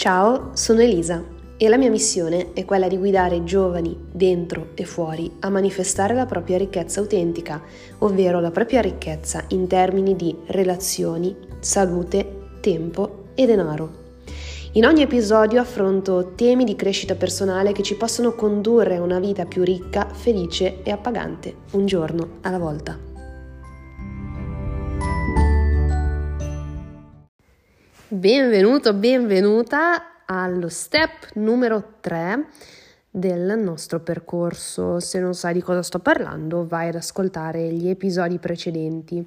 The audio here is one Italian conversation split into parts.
Ciao, sono Elisa e la mia missione è quella di guidare giovani dentro e fuori a manifestare la propria ricchezza autentica, ovvero la propria ricchezza in termini di relazioni, salute, tempo e denaro. In ogni episodio affronto temi di crescita personale che ci possono condurre a una vita più ricca, felice e appagante, un giorno alla volta. Benvenuto, benvenuta allo step numero 3 del nostro percorso. Se non sai di cosa sto parlando, vai ad ascoltare gli episodi precedenti.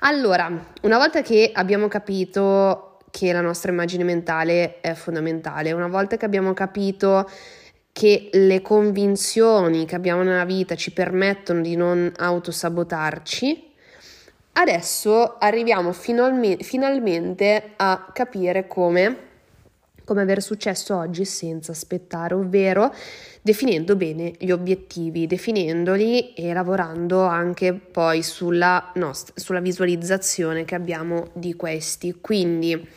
Allora, una volta che abbiamo capito che la nostra immagine mentale è fondamentale. Una volta che abbiamo capito che le convinzioni che abbiamo nella vita ci permettono di non autosabotarci, adesso arriviamo finalme- finalmente a capire come come avere successo oggi senza aspettare, ovvero definendo bene gli obiettivi, definendoli e lavorando anche poi sulla, nostra, sulla visualizzazione che abbiamo di questi. Quindi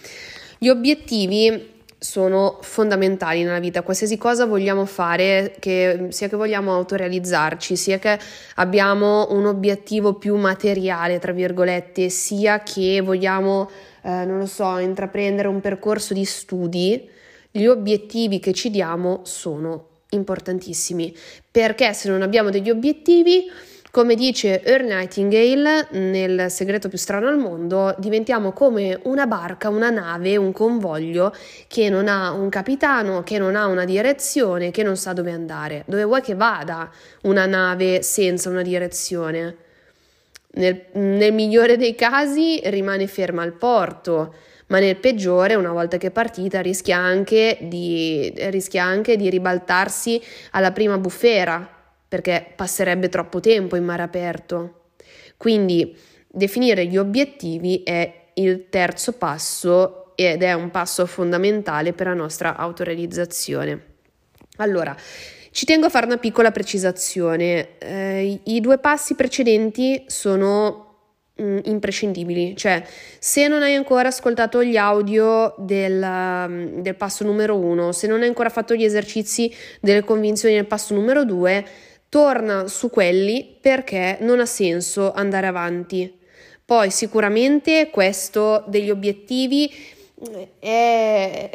gli obiettivi sono fondamentali nella vita, qualsiasi cosa vogliamo fare, che, sia che vogliamo autorealizzarci, sia che abbiamo un obiettivo più materiale, tra virgolette, sia che vogliamo eh, non lo so, intraprendere un percorso di studi, gli obiettivi che ci diamo sono importantissimi, perché se non abbiamo degli obiettivi, come dice Earl Nightingale nel segreto più strano al mondo, diventiamo come una barca, una nave, un convoglio che non ha un capitano, che non ha una direzione, che non sa dove andare. Dove vuoi che vada una nave senza una direzione? Nel, nel migliore dei casi rimane ferma al porto, ma nel peggiore, una volta che è partita, rischia anche di, rischia anche di ribaltarsi alla prima bufera, perché passerebbe troppo tempo in mare aperto. Quindi definire gli obiettivi è il terzo passo ed è un passo fondamentale per la nostra autorealizzazione. Allora, ci tengo a fare una piccola precisazione. Eh, I due passi precedenti sono mm, imprescindibili, cioè se non hai ancora ascoltato gli audio del, mm, del passo numero uno, se non hai ancora fatto gli esercizi delle convinzioni del passo numero due, torna su quelli perché non ha senso andare avanti. Poi sicuramente questo degli obiettivi è,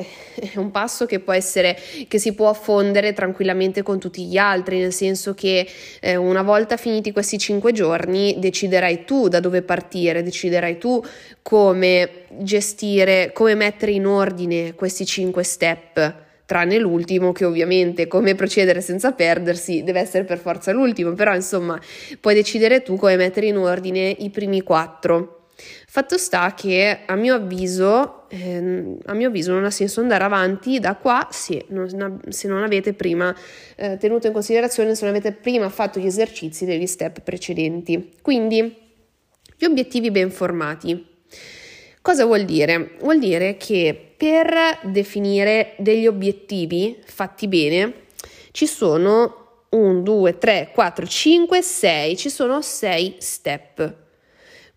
un passo che può essere che si può fondere tranquillamente con tutti gli altri, nel senso che eh, una volta finiti questi cinque giorni deciderai tu da dove partire, deciderai tu come gestire, come mettere in ordine questi cinque step. Tranne l'ultimo, che ovviamente come procedere senza perdersi deve essere per forza l'ultimo, però insomma puoi decidere tu come mettere in ordine i primi quattro. Fatto sta che a mio avviso, eh, a mio avviso non ha senso andare avanti da qua se non, se non avete prima eh, tenuto in considerazione, se non avete prima fatto gli esercizi degli step precedenti. Quindi gli obiettivi ben formati. Cosa vuol dire? Vuol dire che per definire degli obiettivi fatti bene ci sono 1, 2, 3, 4, 5, 6, ci sono 6 step.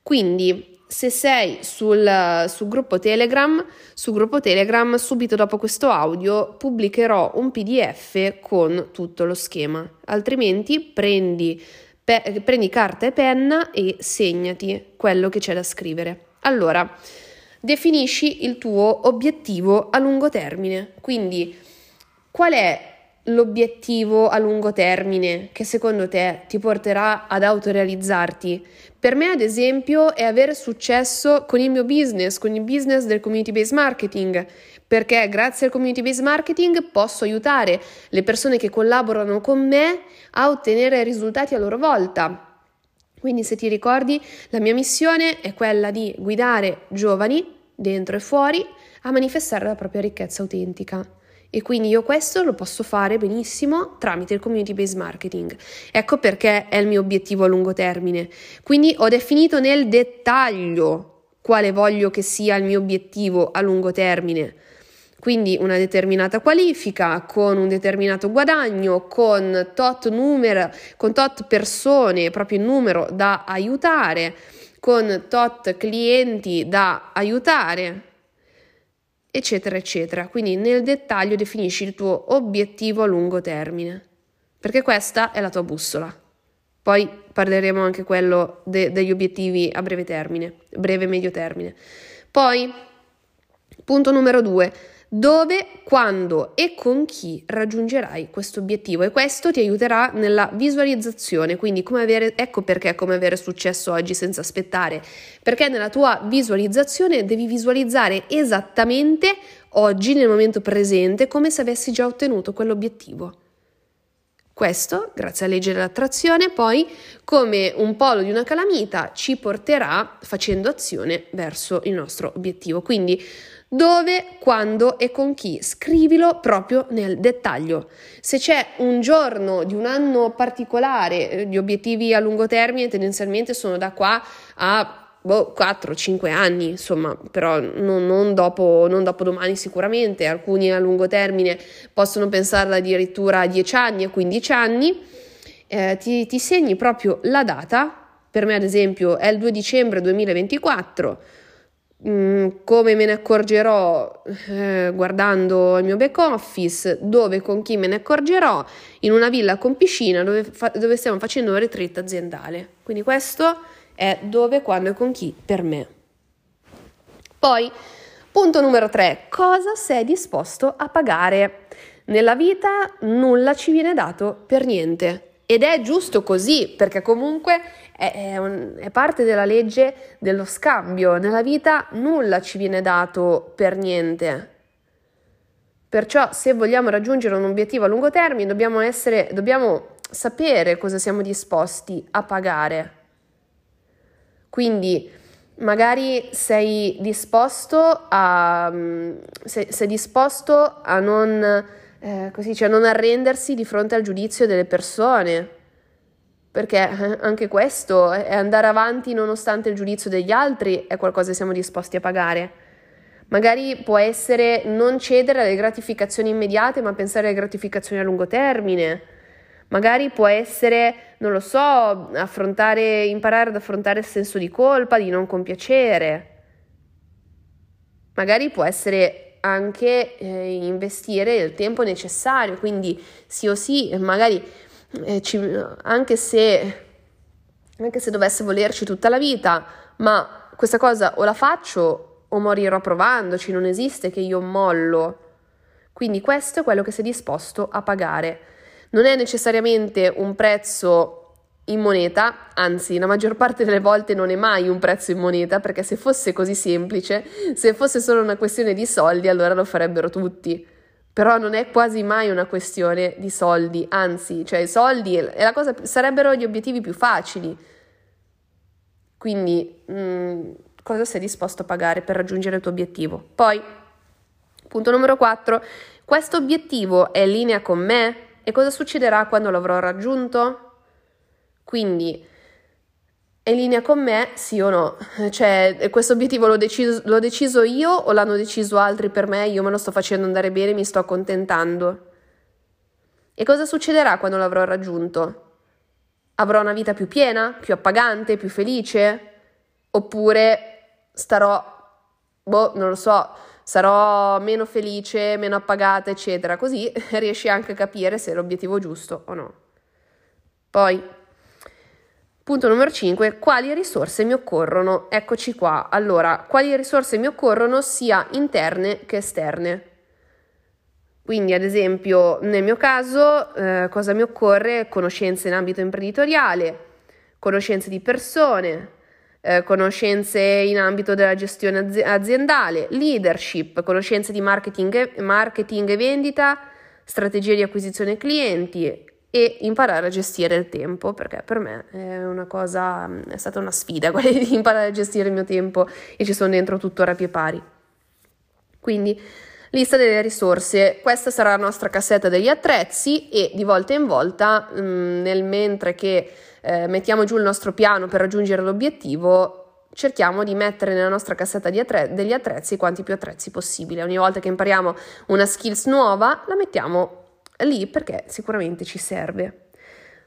Quindi se sei sul, sul, gruppo Telegram, sul gruppo Telegram subito dopo questo audio pubblicherò un PDF con tutto lo schema, altrimenti prendi, pe- prendi carta e penna e segnati quello che c'è da scrivere. Allora, definisci il tuo obiettivo a lungo termine, quindi qual è l'obiettivo a lungo termine che secondo te ti porterà ad autorealizzarti? Per me, ad esempio, è avere successo con il mio business, con il business del community based marketing, perché grazie al community based marketing posso aiutare le persone che collaborano con me a ottenere risultati a loro volta. Quindi, se ti ricordi, la mia missione è quella di guidare giovani, dentro e fuori, a manifestare la propria ricchezza autentica. E quindi io questo lo posso fare benissimo tramite il community based marketing. Ecco perché è il mio obiettivo a lungo termine. Quindi ho definito nel dettaglio quale voglio che sia il mio obiettivo a lungo termine. Quindi una determinata qualifica, con un determinato guadagno, con tot numero, con tot persone, proprio il numero da aiutare, con tot clienti da aiutare, eccetera, eccetera. Quindi nel dettaglio definisci il tuo obiettivo a lungo termine, perché questa è la tua bussola. Poi parleremo anche quello de- degli obiettivi a breve termine, breve e medio termine. Poi, punto numero due, dove, quando e con chi raggiungerai questo obiettivo e questo ti aiuterà nella visualizzazione, quindi come avere, ecco perché come avere successo oggi senza aspettare, perché nella tua visualizzazione devi visualizzare esattamente oggi nel momento presente come se avessi già ottenuto quell'obiettivo. Questo, grazie alla legge dell'attrazione, poi come un polo di una calamita ci porterà facendo azione verso il nostro obiettivo. Quindi dove, quando e con chi. Scrivilo proprio nel dettaglio. Se c'è un giorno di un anno particolare, eh, gli obiettivi a lungo termine tendenzialmente sono da qua a boh, 4-5 anni, insomma, però non, non, dopo, non dopo domani sicuramente. Alcuni a lungo termine possono pensare addirittura a 10 anni, a 15 anni. Eh, ti, ti segni proprio la data. Per me, ad esempio, è il 2 dicembre 2024 Mm, come me ne accorgerò eh, guardando il mio back office, dove con chi me ne accorgerò, in una villa con piscina dove, fa- dove stiamo facendo un retreat aziendale. Quindi questo è dove, quando e con chi per me. Poi, punto numero 3, cosa sei disposto a pagare? Nella vita nulla ci viene dato per niente. Ed è giusto così, perché comunque è, è, un, è, parte della legge dello scambio. Nella vita nulla ci viene dato per niente. Perciò, se vogliamo raggiungere un obiettivo a lungo termine, dobbiamo, essere, dobbiamo sapere cosa siamo disposti a pagare. Quindi, magari sei disposto a, sei, sei disposto a non eh, così, cioè non arrendersi di fronte al giudizio delle persone, perché eh, anche questo è andare avanti nonostante il giudizio degli altri è qualcosa che siamo disposti a pagare. Magari può essere non cedere alle gratificazioni immediate, ma pensare alle gratificazioni a lungo termine. Magari può essere, non lo so, affrontare, imparare ad affrontare il senso di colpa, di non compiacere. Magari può essere anche eh, investire il tempo necessario, quindi sì o sì, magari ci, anche, se, anche se dovesse volerci tutta la vita, ma questa cosa o la faccio o morirò provandoci, non esiste che io mollo. Quindi questo è quello che sei disposto a pagare. Non è necessariamente un prezzo in moneta, anzi la maggior parte delle volte non è mai un prezzo in moneta, perché se fosse così semplice, se fosse solo una questione di soldi, allora lo farebbero tutti. Però non è quasi mai una questione di soldi, anzi, cioè i soldi cosa, sarebbero gli obiettivi più facili. Quindi, mh, mm, cosa sei disposto a pagare per raggiungere il tuo obiettivo? Poi, punto numero 4, questo obiettivo è in linea con me e cosa succederà quando l'avrò raggiunto? Quindi è in linea con me, sì o no? Cioè, questo obiettivo l'ho deciso, l'ho deciso io o l'hanno deciso altri per me? Io me lo sto facendo andare bene, mi sto accontentando. E cosa succederà quando l'avrò raggiunto? Avrò una vita più piena, più appagante, più felice? Oppure starò, boh, non lo so, sarò meno felice, meno appagata, eccetera. Così riesci anche a capire se è l'obiettivo giusto o no. Poi, Punto numero 5, quali risorse mi occorrono? Eccoci qua. Allora, quali risorse mi occorrono sia interne che esterne? Quindi, ad esempio, nel mio caso, eh, cosa mi occorre? Conoscenze in ambito imprenditoriale, conoscenze di persone, eh, conoscenze in ambito della gestione aziendale, leadership, conoscenze di marketing marketing e vendita, strategie di acquisizione clienti, e imparare a gestire il tempo, perché per me è una cosa, è stata una sfida quella di imparare a gestire il mio tempo e ci sono dentro tuttora a pie pari. Quindi, lista delle risorse, questa sarà la nostra cassetta degli attrezzi e di volta in volta, mh, mm, nel mentre che eh, mettiamo giù il nostro piano per raggiungere l'obiettivo, cerchiamo di mettere nella nostra cassetta attre- degli attrezzi quanti più attrezzi possibile. Ogni volta che impariamo una skills nuova, la mettiamo lì perché sicuramente ci serve.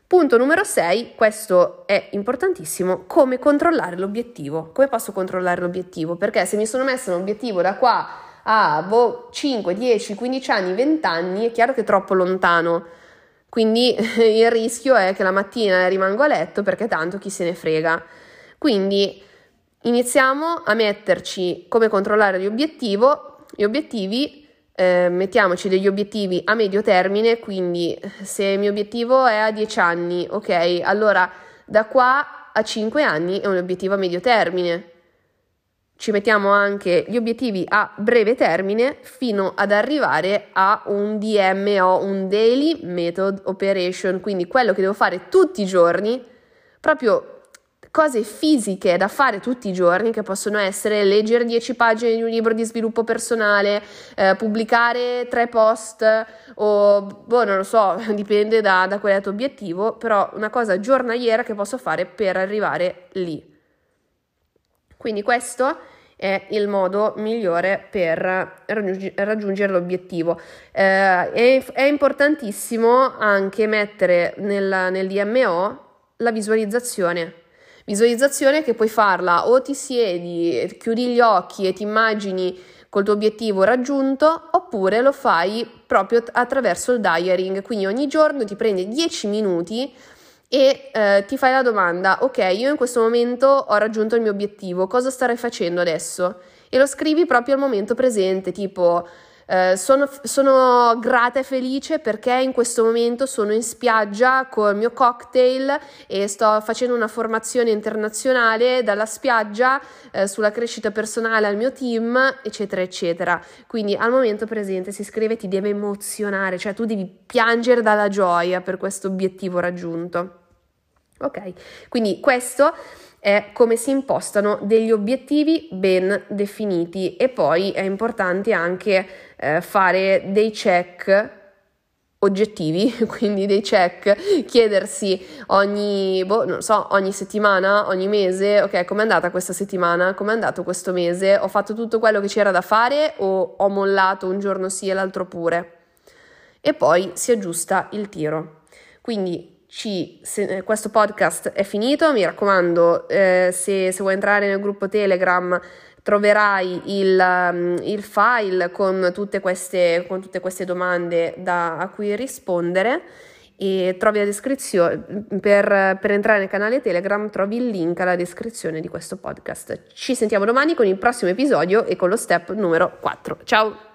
Punto numero 6, questo è importantissimo, come controllare l'obiettivo. Come posso controllare l'obiettivo? Perché se mi sono messo un obiettivo da qua a boh, 5, 10, 15 anni, 20 anni, è chiaro che è troppo lontano. Quindi il rischio è che la mattina rimango a letto perché tanto chi se ne frega. Quindi iniziamo a metterci come controllare gli, gli obiettivi, eh, mettiamoci degli obiettivi a medio termine, quindi se il mio obiettivo è a 10 anni, ok, allora da qua a 5 anni è un obiettivo a medio termine. Ci mettiamo anche gli obiettivi a breve termine fino ad arrivare a un DMO, un Daily Method Operation, quindi quello che devo fare tutti i giorni, proprio cose fisiche da fare tutti i giorni che possono essere leggere 10 pagine di un libro di sviluppo personale, eh, pubblicare tre post o boh, non lo so, dipende da, da qual è il tuo obiettivo, però una cosa giornaliera che posso fare per arrivare lì. Quindi questo è il modo migliore per raggiungere l'obiettivo. Eh, è, è, importantissimo anche mettere nel, nel DMO la visualizzazione Visualizzazione che puoi farla o ti siedi, chiudi gli occhi e ti immagini col tuo obiettivo raggiunto oppure lo fai proprio attraverso il diaring, quindi ogni giorno ti prendi 10 minuti e eh, ti fai la domanda, ok, io in questo momento ho raggiunto il mio obiettivo, cosa starei facendo adesso? E lo scrivi proprio al momento presente, tipo eh, sono, sono, grata e felice perché in questo momento sono in spiaggia con il mio cocktail e sto facendo una formazione internazionale dalla spiaggia eh, sulla crescita personale al mio team, eccetera, eccetera. Quindi al momento presente si scrive ti deve emozionare, cioè tu devi piangere dalla gioia per questo obiettivo raggiunto. Ok, quindi questo è come si impostano degli obiettivi ben definiti e poi è importante anche eh, fare dei check oggettivi, quindi dei check, chiedersi ogni, boh, non so, ogni settimana, ogni mese, ok, com'è andata questa settimana, com'è andato questo mese, ho fatto tutto quello che c'era da fare o ho mollato un giorno sì e l'altro pure? E poi si aggiusta il tiro. Quindi ci, se, eh, questo podcast è finito, mi raccomando, eh, se, se, vuoi entrare nel gruppo Telegram troverai il, um, il file con tutte, queste, con tutte queste domande da, a cui rispondere e trovi la descrizione per, per entrare nel canale Telegram trovi il link alla descrizione di questo podcast. Ci sentiamo domani con il prossimo episodio e con lo step numero 4. Ciao!